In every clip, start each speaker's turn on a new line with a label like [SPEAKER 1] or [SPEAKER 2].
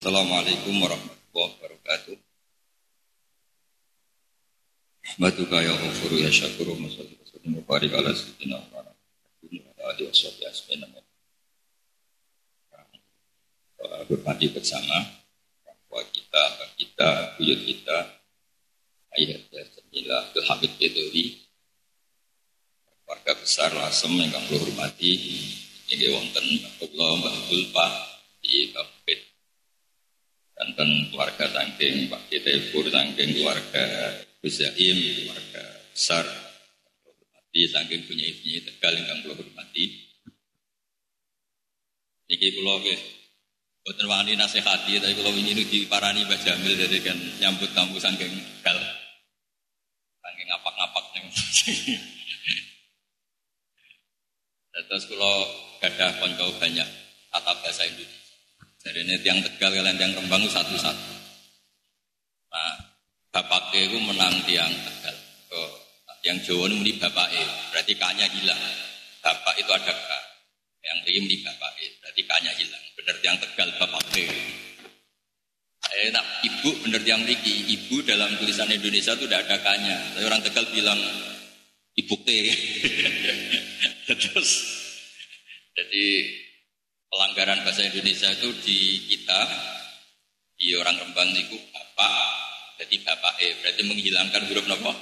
[SPEAKER 1] Assalamualaikum warahmatullahi wabarakatuh. Ahmaduka ya ghafuru ya syakuru masallu wa barik ala sayyidina wa alihi wa sahbihi bersama bahwa kita, kita, buyut kita, ayah dan Jamila Abdul Bedowi, warga besar Lasem yang kami hormati, ini wonten Allah Mbah Pak di Kabupaten dan keluarga tangking Pak Kitepur tangking keluarga Gus Zaim keluarga besar hormati tangking punya ibunya Tegal yang kula hormati niki kula nggih boten wani nasihati tapi kula wingi diparani Mbah Jamil jadi kan nyambut tamu saking Tegal saking ngapak-ngapak ning Terus kalau gadah konco banyak kata bahasa Indonesia. Jadi ini tiang tegal kalian tiang rembang satu-satu. Nah, bapak itu menang tiang tegal. Oh, yang Jawa ini muni bapak e, berarti kanya hilang. Bapak itu ada K. Yang rim di bapak e, berarti kanya hilang. Benar tiang tegal bapak e. Eh, nah, ibu benar tiang Riki. Ibu dalam tulisan Indonesia itu tidak ada kanya. Tapi orang tegal bilang ibu T. Terus, jadi pelanggaran bahasa Indonesia itu di kita di orang Rembang itu bapak jadi bapak E berarti menghilangkan huruf nopo?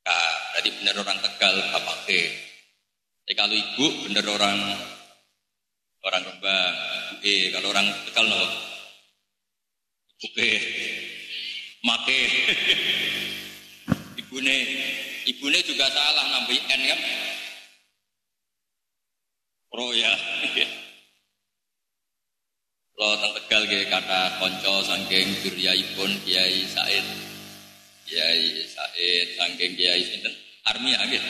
[SPEAKER 1] K berarti benar orang Tegal bapak E jadi kalau ibu benar orang orang Rembang E kalau orang Tegal nopo? Ibu E make. Ibune. Ibune juga salah nambahin N kan? Roya Lo teng Tegal ge kata konco saking pun Kiai Said. Kiai Said saking Kiai sinten? Armia gitu.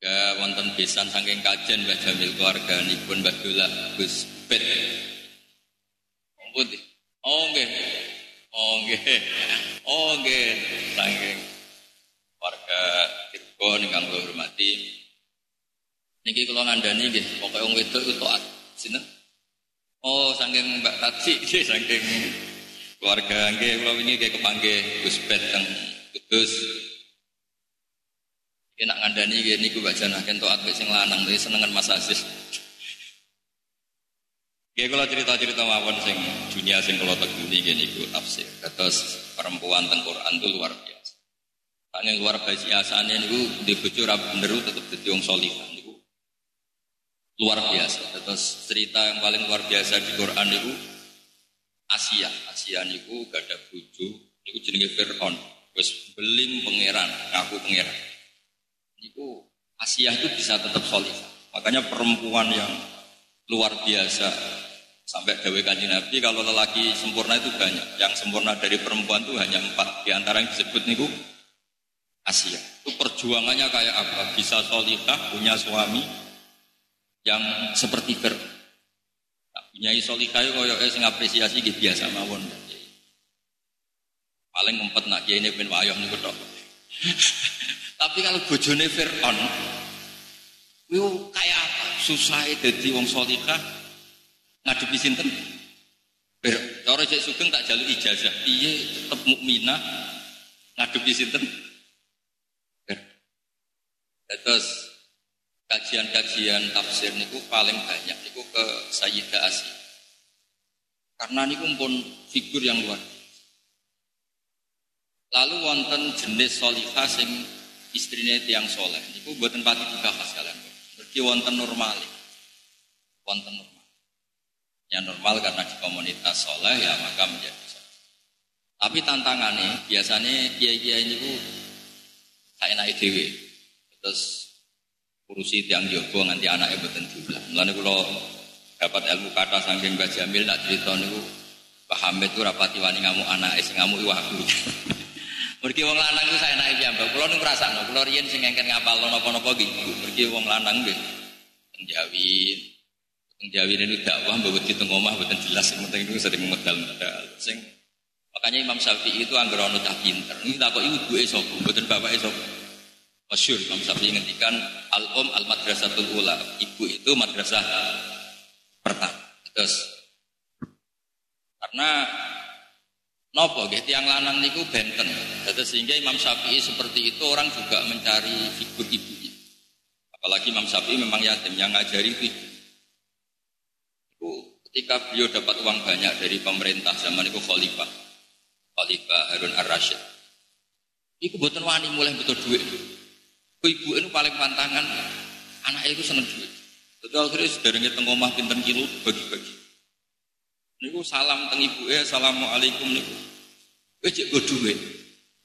[SPEAKER 1] Ke wonten besan saking kajen Mbah Jamil keluarga nipun Mbah Dolah Gus Bet. Putih. Oh nggih. Oh nggih. Oh nggih. Saking warga Cirebon ingkang kula hormati. Niki kula ngandani nggih, pokoke wong wedok itu taat. Sinten? Oh, saking Mbak Tati, saking keluarga nggih kula wingi nggih kepanggih Gus Bet teng Kudus. Iki nak ngandani nggih niku bajanaken taat wis sing lanang tapi senengan Mas Aziz. Nggih kula cerita-cerita mawon sing dunia sing kula tekuni nggih niku tafsir. Terus perempuan teng Quran luar biasa. Saking luar biasa niku di bojo ra bener tetep dadi wong salihah luar biasa. Terus cerita yang paling luar biasa di Quran itu Asia. Asia niku gak ada buju, niku jenenge Fir'aun. Wis beling pangeran, ngaku pangeran. Niku Asia itu bisa tetap solid. Makanya perempuan yang luar biasa sampai dawe kanji Nabi kalau lelaki sempurna itu banyak. Yang sempurna dari perempuan itu hanya empat. Di antara yang disebut niku Asia. Itu perjuangannya kayak apa? Bisa solihah, punya suami, yang seperti tak punya solihah koyo sing apresiasi gitu biasa mawon. Paling ngumpet nak ini pun wayang nih tok. Tapi kalau bojone Fir'aun itu kayak apa? Susah jadi wong solihah ngadepi sinten? Ber cara cek sugeng tak jaluk ijazah. Iya tetep mukminah ngadepi sinten? Terus kajian-kajian tafsir niku paling banyak niku ke Sayyidah Asia. Karena niku pun figur yang luar Lalu wonten jenis solihah sing istrinya tiang soleh. Niku buatan pati dibahas kalian. Berarti wonten normal. Wonten normal. Yang normal karena di komunitas soleh ya maka menjadi soleh. Tapi tantangannya biasanya kiai-kiai niku saya naik dewi. Terus urusi tiang jowo nganti anaknya boten jumlah. Mulane kula dapat ilmu kata saking Mbah Jamil nak cerita niku Pak Hamid ku rapati wani ngamuk anake sing ngamuk iku aku. Mergi wong lanang ku saya naik piyambak. Kula niku ngrasakno, kula riyen sing engken ngapalno napa-napa nggih. Mergi wong lanang nggih. Teng Jawi, teng Jawi niku dakwah mbok wedi teng omah boten jelas sing penting niku sering medal-medal. Sing makanya Imam Syafi'i itu anggere ana cah pinter. Niku takoki ibuke sapa, boten bapake sapa. Masyur Imam Syafi'i ngendikan al-um al-madrasatul ula. Ibu itu madrasah pertama. Terus karena nopo gitu tiang lanang niku benten. Terus sehingga Imam Syafi'i seperti itu orang juga mencari figur ibunya. Apalagi Imam Syafi'i memang yatim yang ngajari itu. Itu ketika beliau dapat uang banyak dari pemerintah zaman itu khalifah. Khalifah Harun Ar-Rasyid. Iku buatan wani mulai betul duit. Ibu itu paling pantangan anak itu seneng duit. Jadi akhirnya sederhana tengok omah pinter kilo bagi-bagi. Niku salam teng ibu eh assalamualaikum niku. Cek gue duit,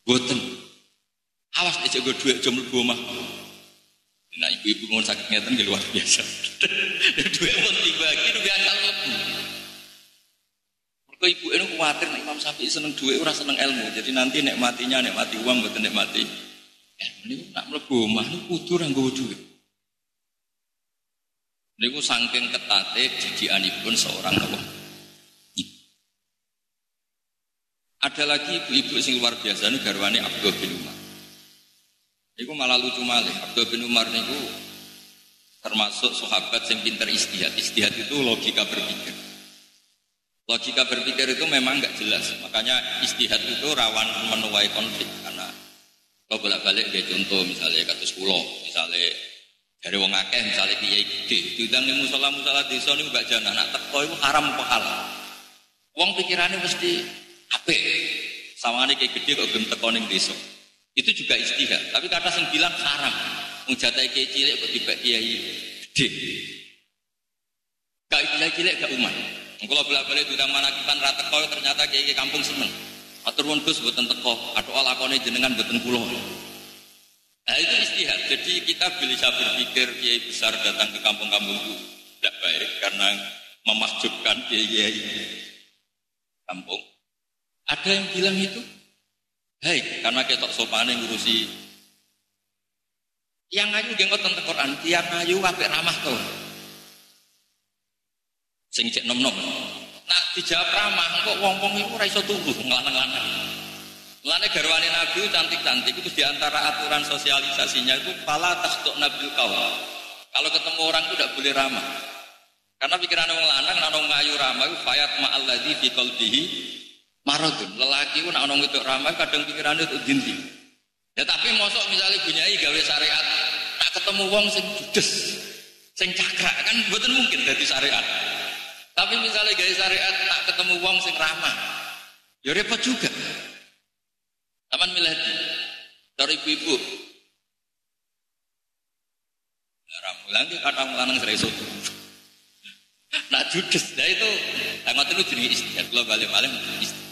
[SPEAKER 1] boten. Awas cek gue duit jam lebu omah. Nah ibu-ibu mau sakit ngeten luar biasa. duit pun dibagi, duit asal lebu. Mereka ibu ini khawatir Imam Syafi'i seneng duit, ora seneng ilmu. Jadi nanti nek matinya nek mati uang, boten nek mati. Eh, ini nak mlebu omah niku kudu ra nggawa duit. Niku saking ketate didikanipun seorang Allah. Ada lagi ibu-ibu sing luar biasa nih garwane Abdul bin Umar. Niku malah lucu malih. Abdul bin Umar niku termasuk sahabat yang pinter istihad. Istihad itu logika berpikir. Logika berpikir itu memang nggak jelas. Makanya istihad itu rawan menuai konflik karena kalau bolak-balik dia contoh misalnya katus pulau, misalnya dari wong akeh misalnya kiai gede, diundang ning musala musala desa niku mbak jana nak teko itu haram apa. Wong pikirannya mesti apik. Sawangane kayak gede kok gelem teko ning. Itu juga istihad. Tapi kata sing bilang haram. Wong jatahe kiai cilik kok dibek kiai gede. Kiai cilik gak umat. Kalau bolak-balik diundang manakipan ra teko ternyata kiai kampung seneng. Atur nuwun Gus mboten teko, aduh lakone jenengan mboten kula. Nah itu istihad. Jadi kita bisa berpikir kiai besar datang ke kampung-kampung itu tidak baik karena memahjubkan kiai kampung. Ada yang bilang itu baik karena ketok yang ngurusi yang ayu jenggot tentang Quran, tiang ayu kabeh ramah tuh. Sing cek nom-nom. Nak dijawab ramah, kok wong-wong itu ora iso tubuh ngelanang-lanang. Mulane garwane Nabi cantik-cantik itu di antara aturan sosialisasinya itu pala tasduk nabil kau. Kalau ketemu orang itu tidak boleh ramah. Karena pikiran orang lanang, orang ngayu ramah itu fayat ma'alladhi fi qalbihi. Lelaki itu orang itu ramah kadang pikirannya itu dinti. Ya tapi mosok misalnya bunyai gawe syariat, nak ketemu wong sing judes, sing cakrak kan betul mungkin dari syariat. Tapi misalnya gawe syariat nak ketemu wong sing ramah, ya repot juga. Taman milih dari ibu-ibu. Ramulan itu kata lanang serai soto. Nak judes, nah itu tanggot itu jadi istihad. Kalau balik-balik istihad.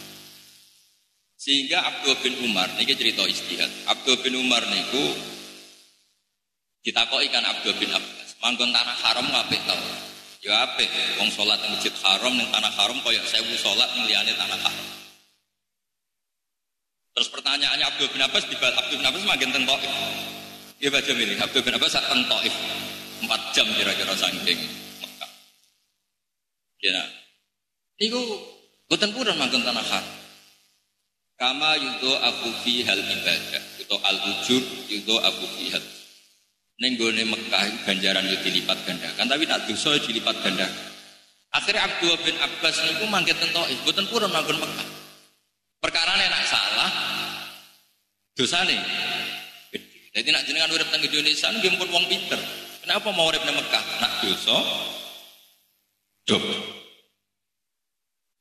[SPEAKER 1] Sehingga Abdul bin Umar, ini cerita istihad. Abdul bin Umar niku kita kok ikan Abdul bin Abbas. Manggon tanah haram ngapik tau. Ya apik, wong sholat di masjid haram ning tanah haram koyok sewu sholat ning liyane tanah haram. Terus pertanyaannya Abdul bin Abbas di Abdul bin Abbas makin teng Taif. Ya baca milih Abdul bin Abbas saat teng Taif. Empat jam kira-kira saking Mekah. Ya. Niku boten purun manggon tanah haram. Kama yudo aku fi hal ibadah atau al ujur yudo aku fi hal. Ning gone Mekah ganjaran yo dilipat gandakan tapi nak dosa dilipat ganda. Akhirnya Abdul bin Abbas niku mangkat teng Taif, boten purun manggon Mekah. Perkara nak salah dosane gede. Jadi nak jenengan urip teng Indonesia nggih pun wong pinter. Kenapa mau urip nang Mekah? Nak dosa dop.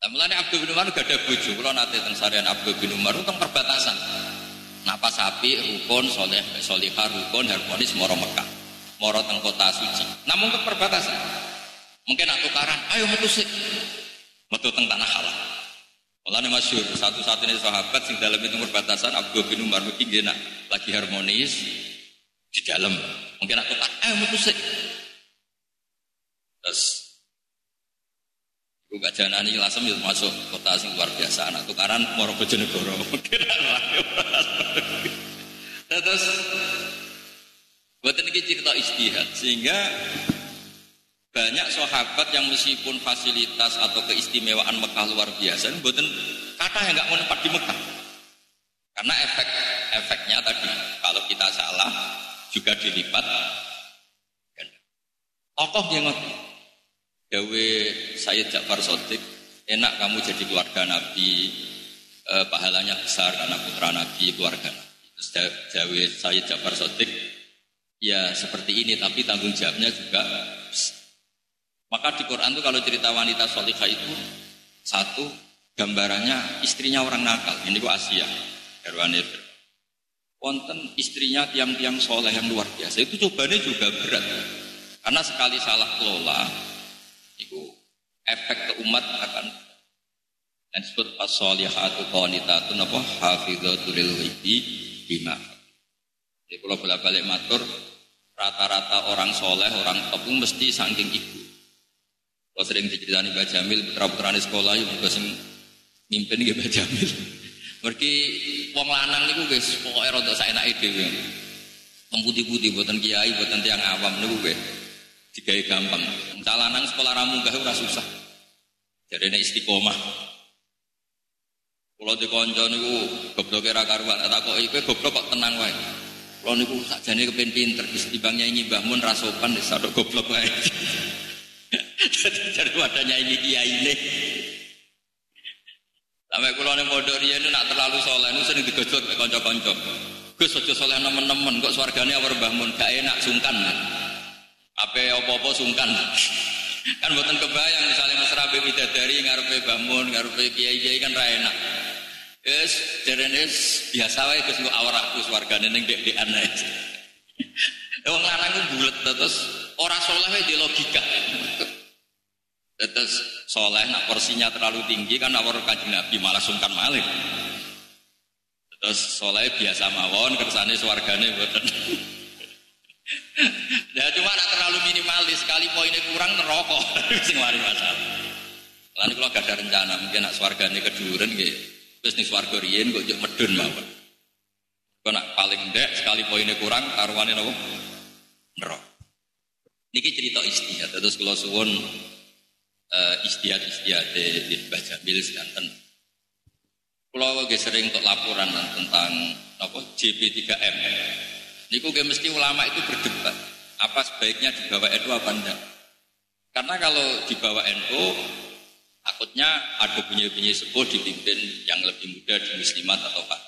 [SPEAKER 1] Nah, mulane Abdul bin Umar gak ada bojo. Kula nate teng sarean Abdul bin Umar teng perbatasan. Napa sapi rukun soleh solihah rukun harmonis moro Mekah. Moro teng kota suci. Namun ke perbatasan. Mungkin nak tukaran, ayo metu sik. Metu teng tanah halal. Mulane satu-satunya sahabat sing dalam itu perbatasan Abdul bin Umar mungkin dia nak lagi harmonis di dalam. Mungkin aku tak eh metu. Terus Ibu gak janani lasem itu masuk kota sing luar biasa anak tukaran moro bojonegoro mungkin Terus buat ini cerita istihad sehingga banyak sahabat yang meskipun fasilitas atau keistimewaan Mekah luar biasa, buatan kata yang nggak mau tempat di Mekah. Karena efek efeknya tadi, kalau kita salah juga dilipat. Tokoh yang ngerti. Dawe Sayyid Ja'far Sotik, enak kamu jadi keluarga Nabi, eh, pahalanya besar karena putra Nabi, keluarga Nabi. Terus Dawe Sayyid Ja'far Sotik, ya seperti ini, tapi tanggung jawabnya juga Maka di Quran itu kalau cerita wanita solihah itu satu gambarannya istrinya orang nakal. Ini kok Asia, Herwane Wonten istrinya tiang-tiang soleh yang luar biasa. Itu cobanya juga berat. Karena sekali salah kelola, itu efek ke umat akan dan disebut as-solihatu qanitatun apa hafidzatul ghaibi bima. Jadi kalau bolak-balik matur rata-rata orang soleh, orang top mesti saking ibu. Kalau sering diceritani Mbak Jamil, putra di sekolah itu juga sing mimpin gitu Mbak Jamil. Mergi wong lanang niku wis pokoke rada saenake dhewe. Pemutih-putih buatan kiai, buatan tiang awam niku wis digawe gampang. Cah lanang sekolah ramu gak ora susah. Jadi ini istiqomah. Kalau di konco niku goblok era karuan, tak kok iku goblok kok tenang wae. Kalau niku sakjane kepen pinter, dibangnya ini bangun rasopan, sadok goblok wae. Jadi wadahnya ini kiai ini. Sampai kulo ning pondok riyen nak terlalu soleh nu sering digojok mek kanca-kanca. Gus aja soleh nemen-nemen kok swargane awar Mbah Mun gak enak sungkan. Apa apa-apa sungkan. kan mboten kebayang misalnya mesra be bidadari ngarepe Mbah Mun, ngarepe kiai-kiai kan ra enak. Wis derene biasa wae Gus kok awar aku swargane ning dek-dekan ae. Wong lanang ku bulet terus ora soleh di logika. Terus soleh nak porsinya terlalu tinggi kan awar kanjeng Nabi malah sungkan malih. Terus soleh biasa mawon kersane swargane mboten. Ya cuma nak terlalu minimalis sekali poinnya kurang neraka sing mari masalah. Lan kula gak ada rencana mungkin nak swargane keduren nggih. Wis ning swarga riyen kok njuk medun mawon. Kok nak paling ndek sekali poinnya kurang taruhane napa? Neraka. Niki cerita istihad terus kula suwun uh, istiad-istiad di Mbah Jamil sedanten. Kalau gue sering untuk laporan tentang apa JP3M. Niku gue mesti ulama itu berdebat apa sebaiknya dibawa NU apa enggak. Karena kalau dibawa NU takutnya ada punya-punya sepuh dipimpin yang lebih muda di muslimat atau apa.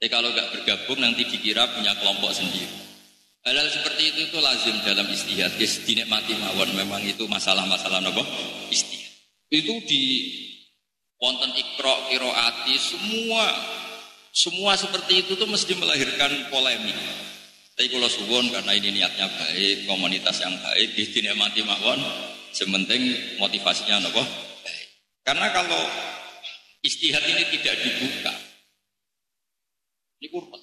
[SPEAKER 1] Tapi kalau nggak bergabung nanti dikira punya kelompok sendiri. Hal-hal seperti itu itu lazim dalam istihad. Yes, dinikmati mawon memang itu masalah-masalah nopo istihad. Itu di wonten ikro, kiroati, semua semua seperti itu tuh mesti melahirkan polemik. Tapi kalau suwon karena ini niatnya baik, komunitas yang baik, dinikmati mawon, sementing motivasinya nopo baik. Karena kalau istihad ini tidak dibuka, ini kurang.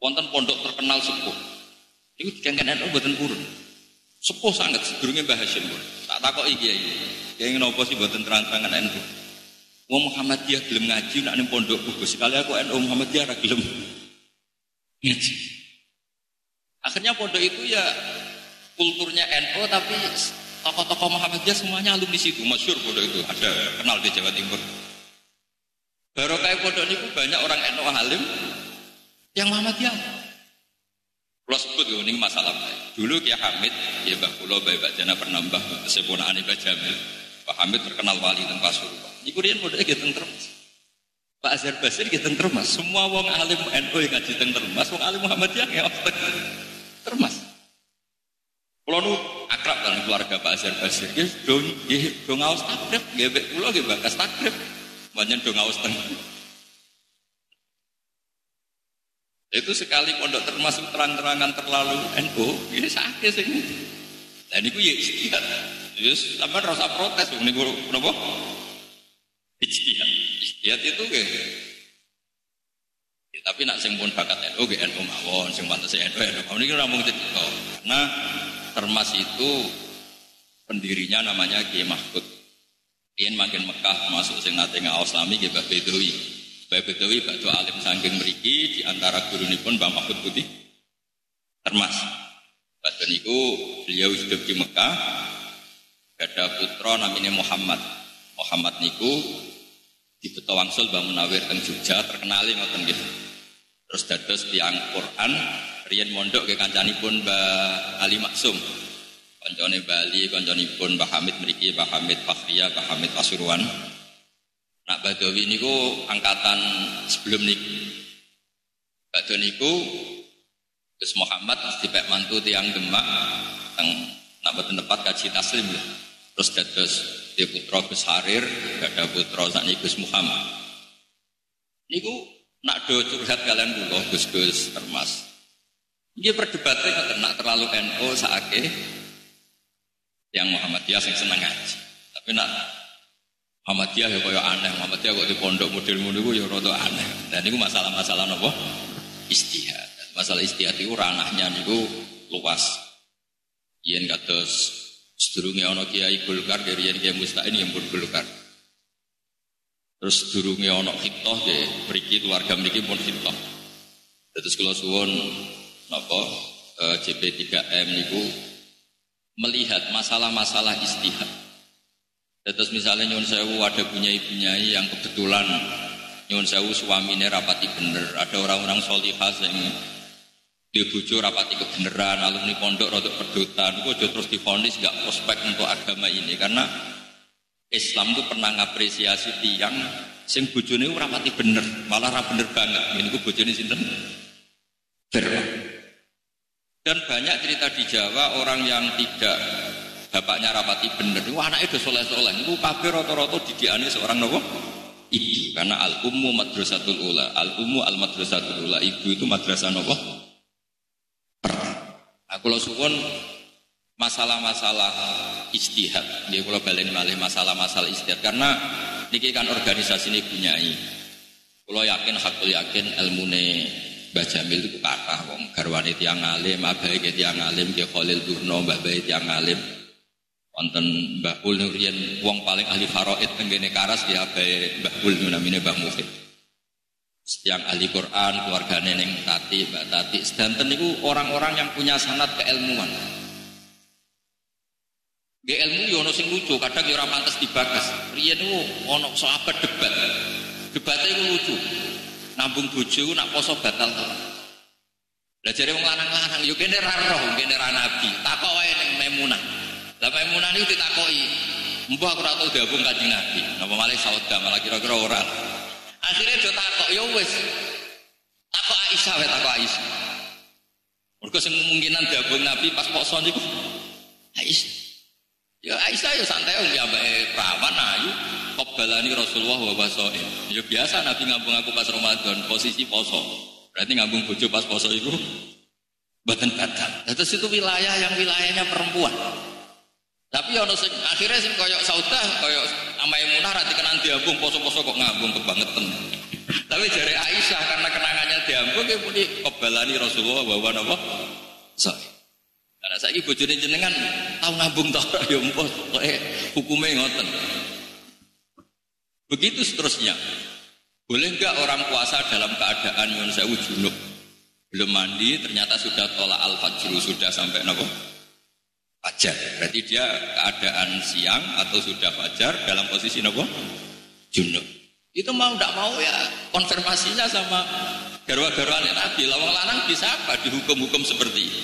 [SPEAKER 1] Wonten pondok terkenal sepuh, itu dikengken NU buatan purun. Sepuh sangat sedurunge Mbah Hasyim. Tak takoki kiai. Kiai napa sih buatan terang-terangan NU. Wong Muhammadiyah gelem ngaji nak ning pondok Gus. Sekali aku NU Muhammadiyah ra gelem ngaji. Akhirnya pondok itu ya kulturnya NU tapi tokoh-tokoh Muhammadiyah semuanya alumni situ. Masyur pondok itu ada kenal di Jawa Timur. Baru kayak pondok ini banyak orang NU alim yang Muhammadiyah. Kalau sebut ini masalah. Dulu Kiai Hamid, ya Mbah Kulo, Mbak Jana sepunaan Mbah Jamil. Pak Hamid terkenal wali dan Pasuruan. Ini kurian modalnya kita termas. Pak Azhar Basir kita termas. Semua wong alim NU yang ngaji teng termas, wong alim Muhammad yang ya termas. Kalau nu akrab dalam keluarga Pak Azhar Basir, ya dong, ya dong ngawas takrib, bek kulo, ya bakas takrib. Banyak dong ngawas teng Itu sekali pondok termasuk terang-terangan terlalu NU, ini sakit sih. Dan itu ya istihad. Terus sama rasa protes, ini gue kenapa? Istihad. Istihad itu kayak ya, tapi nak sing pun bakat NU, ge NU mawon, sing pantas NU, NU mawon ini rampung cerita. Karena termas itu pendirinya namanya Kiai Mahfud. Kiai makin Mekah masuk sing nate ngaos lami Kiai Bedowi. Baik Betawi Bakdo Alim Sanggeng Meriki di antara guru ini pun Mbak Mahfud Putih termas. Bakdo niku beliau hidup di Mekah. Ada putra namanya Muhammad. Muhammad niku di Beto Wangsul Mbak Munawir dan Jogja terkenali ngoten gitu. Terus dados tiang Quran riyen mondok ke pun Mbak Ali Maksum. Koncone Bali, koncone pun Mbah Hamid mriki, Mbah Hamid Fakhria, Mbah Hamid Pasuruan. Nak Badawi niku angkatan sebelum niku. Badhe niku Gus Muhammad dipek mantu tiang Demak teng nak boten tepat kaji taslim lho. Terus dados di putra Gus Harir, ada putra sakniki Gus Muhammad. Niku nak do curhat kalian kula Gus-gus Termas. Ini perdebatnya ngoten nak terlalu NU saake yang Muhammadiyah sing seneng ngaji. Tapi nak Muhammadiyah ya kaya aneh, Muhammadiyah kok di pondok model ngono ya rada aneh. Dan itu masalah-masalah napa? Istihad. Masalah istihad itu ranahnya niku luas. Yen kados sedurunge ana Kiai Golkar dari yen Kiai Mustain yang pun Golkar. Terus sedurunge ana khitoh nggih mriki keluarga mriki pun khitoh. Terus kula suwun napa eh, JP3M niku melihat masalah-masalah istihad. Terus misalnya nyun sewu ada punya ibunyai yang kebetulan nyun sewu suaminya rapati bener. Ada orang-orang solihah yang di bujo rapati kebenaran, alumni pondok rotok perdutan, itu terus difonis gak prospek untuk agama ini karena Islam itu pernah ngapresiasi tiang sing bojone rapati bener, malah ra bener banget. Ini ku bojone sinten? Dan banyak cerita di Jawa orang yang tidak bapaknya rapati bener, itu anaknya udah soleh soleh. Itu kabeh roto-roto didiane seorang nopo ibu karena al ummu madrasatul ula, al ummu al madrasatul ula. Ibu itu madrasah nopo. Aku lo suwon masalah-masalah istihad. Dia kalau balen malih masalah-masalah istihad karena niki kan organisasi ini punyai. Kalau yakin hakul yakin ilmune Mbah Jamil itu kata wong garwane tiyang alim, abahe ke tiyang alim, ke Khalil Durno, Mbah Bae tiyang alim. Wonten Mbah Ul Nurian wong paling ahli faraid tenggene karas ya abahe Mbah Ul namine Mbah Mufid. Yang ahli Quran, keluarga neneng Tati, Mbak Tati, sedanten itu orang-orang yang punya sanat keilmuan. Ge ilmu yo ono sing lucu, kadang yo ora pantes dibakas. Riyen niku ono sahabat debat. Debatnya itu lucu nambung bojo nak poso batal to. Lah jare wong lanang-lanang yo kene ra roh, kene nabi. Takok wae ning. Lah Maimunah niku ditakoki, "Mbah aku ora tau diabung Kanjeng Nabi." Napa malih sauda malah kira-kira ora. Akhirnya do takok yo wis. Takok Aisyah wae takok Aisyah. Mergo kemungkinan diabung Nabi pas poso niku Aisyah. Ya Aisyah ya santai ya mbak perawan ayu Kobalani Rasulullah wa basoin. Ya biasa Nabi ngambung aku pas Ramadan posisi poso. Berarti ngambung bojo pas poso itu badan badan. Terus itu wilayah yang wilayahnya perempuan. Tapi ono sing akhirnya sing koyok saudah koyok amai munah ra dikenan diambung poso-poso kok ngambung kebangetan. Tapi jari Aisyah karena kenangannya diambung ya muni kobalani Rasulullah wa wa napa? Soin. Karena saya ibu bojone jenengan tahu ngambung tau ya mpos pokoke hukume ngoten. Begitu seterusnya. Boleh enggak orang puasa dalam keadaan nyun sewu junub? Belum mandi ternyata sudah tolak al-fajr sudah sampai nopo? Fajar. Berarti dia keadaan siang atau sudah fajar dalam posisi nopo? Junub. Itu mau tidak mau ya konfirmasinya sama garwa-garwan Nabi. Lawang lanang bisa apa dihukum-hukum seperti ini?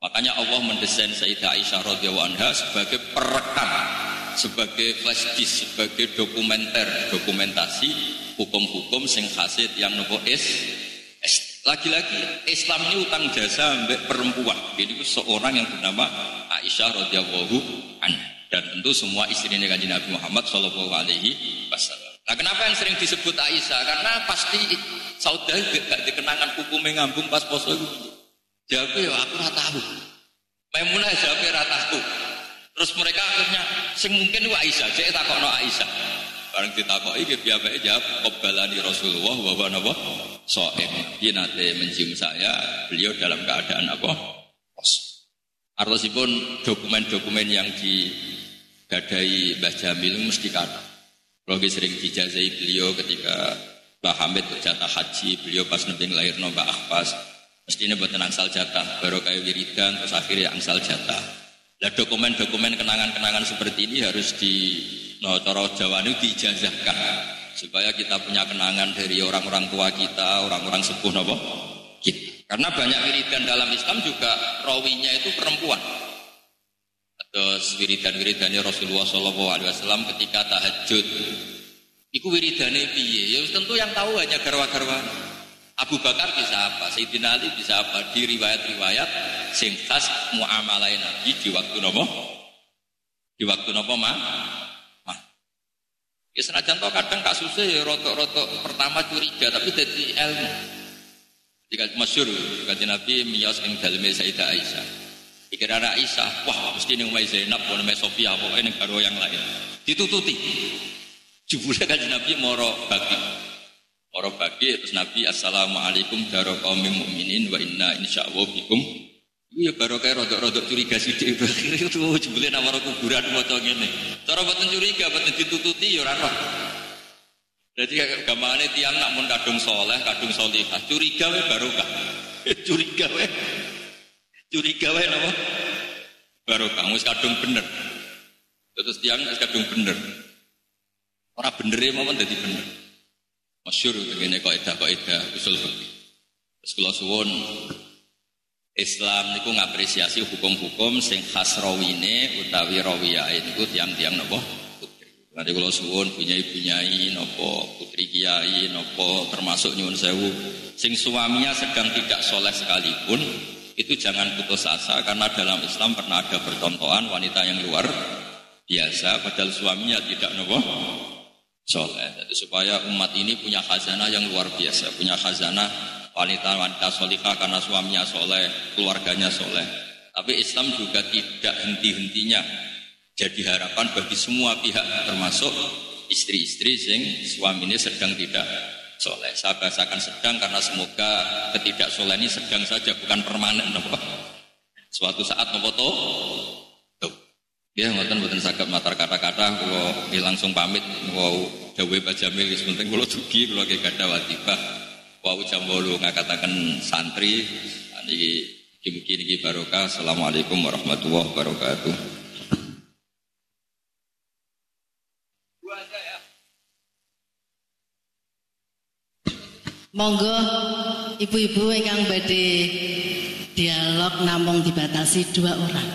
[SPEAKER 1] Makanya Allah mendesain Sayyidah Aisyah radhiyallahu anha sebagai perekam, sebagai flash disk, sebagai dokumenter, dokumentasi hukum-hukum sing hasil yang nopo es. Lagi-lagi Islam ini utang jasa mbak perempuan. Ini seorang yang bernama Aisyah radhiyallahu anha dan tentu semua istrinya kanjeng Nabi Muhammad Shallallahu alaihi wasallam. Nah, kenapa yang sering disebut Aisyah? Karena pasti saudara gak dikenangan hukumnya ngambung pas poso itu. Ya aku rata tahu. Maimunah jawabnya rata tahu. Terus mereka akhirnya sing mungkin wa Aisyah, cek takokno Aisyah. Bareng ditakoki iki piyambake jawab qabbalani Rasulullah wa wa Soem. Dia nanti mencium saya, beliau dalam keadaan apa? Pos. Artosipun dokumen-dokumen yang digadai Mbah Jamil mesti kata. Kalau sering dijazai beliau ketika Mbah Hamid jatah haji, beliau pas nebing lahir Mbah Akhbas, Mestinya buat angsal jatah, baru kayak wiridan, terus akhirnya angsal jatah. Nah dokumen-dokumen kenangan-kenangan seperti ini harus di no, Jawa ini diijazahkan supaya kita punya kenangan dari orang-orang tua kita, orang-orang sepuh nopo kita. Karena banyak wiridan dalam Islam juga rawinya itu perempuan. Terus wiridan-wiridannya Rasulullah Shallallahu Alaihi Wasallam ketika tahajud. Iku wiridane piye? Ya tentu yang tahu hanya garwa-garwa. Abu Bakar bisa apa? Sayyidina Ali bisa apa? Di riwayat-riwayat sing khas muamalai Nabi di waktu nopo? Di waktu nopo? Mah. Ya senajan to kadang kasusnya ya rotok-rotok pertama curiga tapi jadi ilmu. Jika masyur, kata Nabi miyas ing dalme Sayyidah Aisyah. Pikir anak Aisyah, wah mesti ini umai Zainab, namanya Sofia, pokoknya negara yang lain. Ditututi. Jubulnya kan Nabi moro bagi. Moro bagi terus Nabi Assalamualaikum daro kaum mukminin wa inna insyaallah bikum. Iya baru kayak rodok-rodok curiga sih di akhirnya itu jebule nama kuburan mau ngene. Cara boten curiga, boten ditututi ya ora Jadi gamane tiang nak mun kadung soleh, kadung solihah, curiga we barokah. curiga we. Curiga we napa? Barokah wis kadung bener. Terus tiang wis kadung bener. Orang bener ya mau jadi bener. Masyur begini kok kok kaidah usul fikih. Kalau suwon Islam niku ngapresiasi hukum-hukum sing khas rawine utawi rawiyah niku tiang-tiang nopo? Putri. Nanti kalau suwon punya ibunyai nopo? Putri kiai nopo? Termasuk nyuwun sewu. Sing suaminya sedang tidak soleh sekalipun itu jangan putus asa karena dalam Islam pernah ada percontohan wanita yang luar biasa padahal suaminya tidak nopo? Soleh. Jadi supaya umat ini punya khazanah yang luar biasa, punya khazanah wanita-wanita solihah karena suaminya soleh, keluarganya soleh. Tapi Islam juga tidak henti-hentinya jadi harapan bagi semua pihak termasuk istri-istri sing suaminya sedang tidak soleh. Saya bahasakan sedang karena semoga ketidaksoleh ini sedang saja bukan permanen. Nopo. Suatu saat nopo toh Ya, ngoten mboten saged matar kata-kata kula langsung pamit wow dawuh Pak Jamil penting kula dugi kula ge gadah watibah. Wau jam 8 ngakataken santri niki mugi niki barokah. Assalamualaikum warahmatullahi wabarakatuh.
[SPEAKER 2] Monggo ibu-ibu ingkang badhe dialog namung dibatasi dua orang.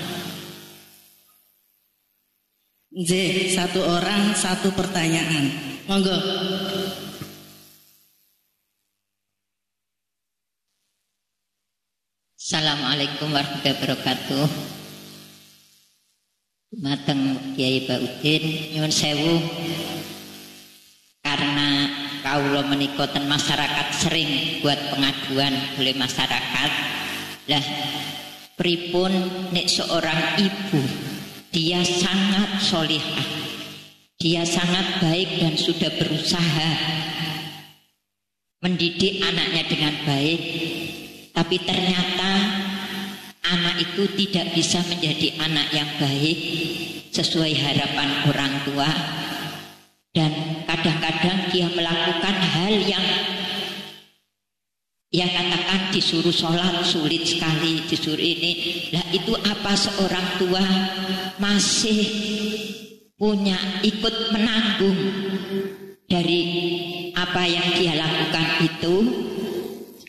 [SPEAKER 2] J, satu orang satu pertanyaan. Monggo.
[SPEAKER 3] Assalamualaikum warahmatullahi wabarakatuh. Mateng Kiai Baudin nyuwun sewu karena kaulo menikoten masyarakat sering buat pengaduan oleh masyarakat lah pripun nek seorang ibu dia sangat solihah. Dia sangat baik dan sudah berusaha mendidik anaknya dengan baik. Tapi ternyata anak itu tidak bisa menjadi anak yang baik sesuai harapan orang tua. Dan kadang-kadang dia melakukan hal yang Ya katakan disuruh sholat sulit sekali disuruh ini. Lah itu apa seorang tua masih punya ikut menanggung dari apa yang dia lakukan itu.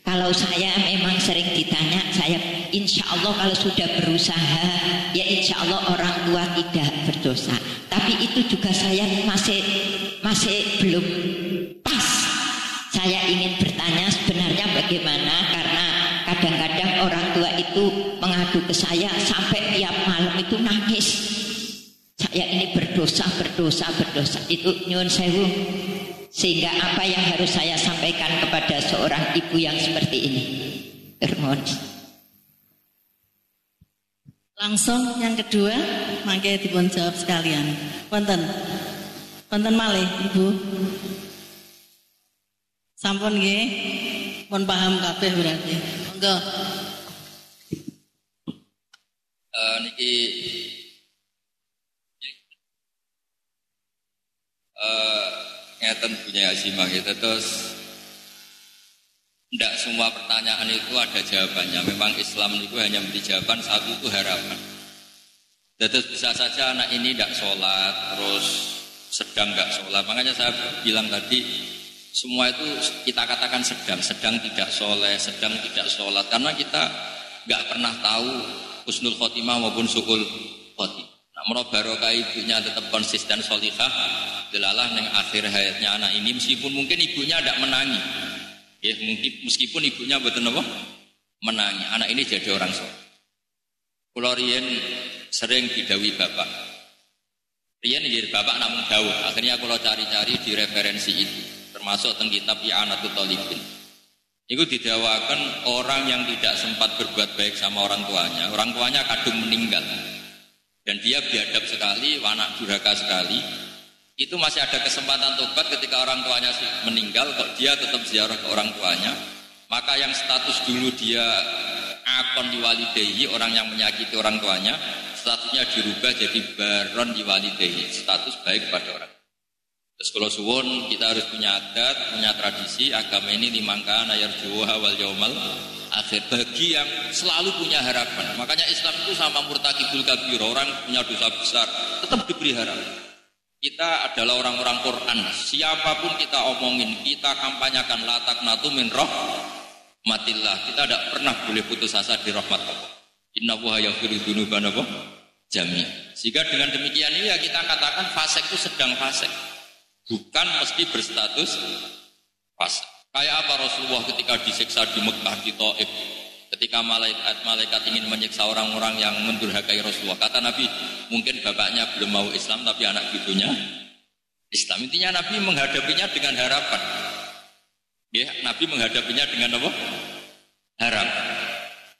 [SPEAKER 3] Kalau saya memang sering ditanya, saya insya Allah kalau sudah berusaha, ya insya Allah orang tua tidak berdosa. Tapi itu juga saya masih masih belum saya ingin bertanya sebenarnya bagaimana karena kadang-kadang orang tua itu mengadu ke saya sampai tiap malam itu nangis. Saya ini berdosa, berdosa, berdosa. Itu nyun sewu. Sehingga apa yang harus saya sampaikan kepada seorang ibu yang seperti ini? Termohon.
[SPEAKER 2] Langsung yang kedua, mangke dipun jawab sekalian. Wonten. Wonten malih, Ibu. Sampun nggih. Pun paham kabeh berarti. Monggo.
[SPEAKER 1] Uh, niki uh, ngeten punya Azimah kita terus tidak semua pertanyaan itu ada jawabannya. Memang Islam itu hanya memberi jawaban satu itu harapan. Terus bisa saja anak ini tidak sholat, terus sedang nggak sholat. Makanya saya bilang tadi semua itu kita katakan sedang, sedang tidak soleh, sedang tidak sholat. Karena kita nggak pernah tahu husnul khotimah maupun su'ul khotimah. Amro barokah ibunya tetap konsisten solihah, delalah neng akhir hayatnya anak ini meskipun mungkin ibunya tidak menangi, ya mungkin meskipun ibunya betul apa menangi, anak ini jadi orang soleh. Kulorien sering didawi bapak. Rian jadi bapak namun jauh. Akhirnya kalau cari-cari di referensi itu, termasuk tentang kitab I'anatul Talibin. Itu didawakan orang yang tidak sempat berbuat baik sama orang tuanya. Orang tuanya kadung meninggal. Dan dia biadab sekali, anak durhaka sekali. Itu masih ada kesempatan tobat ketika orang tuanya meninggal, kok dia tetap ziarah ke orang tuanya. Maka yang status dulu dia akon diwalidehi orang yang menyakiti orang tuanya statusnya dirubah jadi baron diwalidehi. Status baik pada orang. Terus kalau suwon kita harus punya adat punya tradisi agama ini dimangka ayar juwa wal yaumal akhir. Bagi yang selalu punya harapan. Makanya Islam itu sama murtakibul kabir orang punya dosa besar tetap diberi harapan kita adalah orang-orang Quran siapa pun kita omongin kita kampanyakan latak natu min roh matillah. Kita tidak pernah boleh putus asa di rahmat Allah. Inna wuha yaghfiru dzunuba apa? Jami. Sehingga dengan demikian ini ya kita katakan fasek itu sedang fasek. Bukan mesti berstatus fasek. Kayak apa Rasulullah ketika disiksa di Mekah di Taif ketika malaikat malaikat ingin menyiksa orang-orang yang mendurhakai Rasulullah kata Nabi mungkin bapaknya belum mau Islam tapi anak cucunya Islam intinya Nabi menghadapinya dengan harapan Ya, Nabi menghadapinya dengan apa? Harap.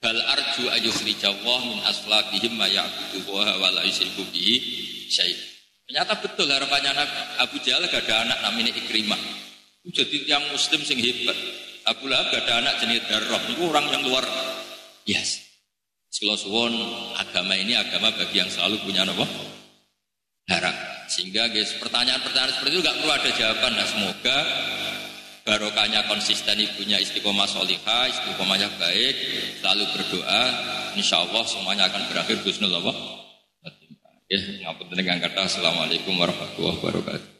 [SPEAKER 1] Bal arju ayukhrijallah min aslabihim ma ya'budu wa la yusyriku bihi syai'. Ternyata betul harapannya Nabi. Abu Jahal gak ada anak namanya Ikrimah. Jadi yang muslim sing hebat. Abu Lahab gak ada anak jenis darah. Itu orang yang luar biasa. Yes. suwon agama ini agama bagi yang selalu punya apa? Harap. Sehingga guys pertanyaan-pertanyaan seperti itu gak perlu ada jawaban. Nah semoga barokahnya konsisten ibunya istiqomah solihah, istiqomahnya baik, selalu berdoa, insya Allah semuanya akan berakhir husnul Allah. Ya, ngapun dengan kata Assalamualaikum warahmatullahi wabarakatuh.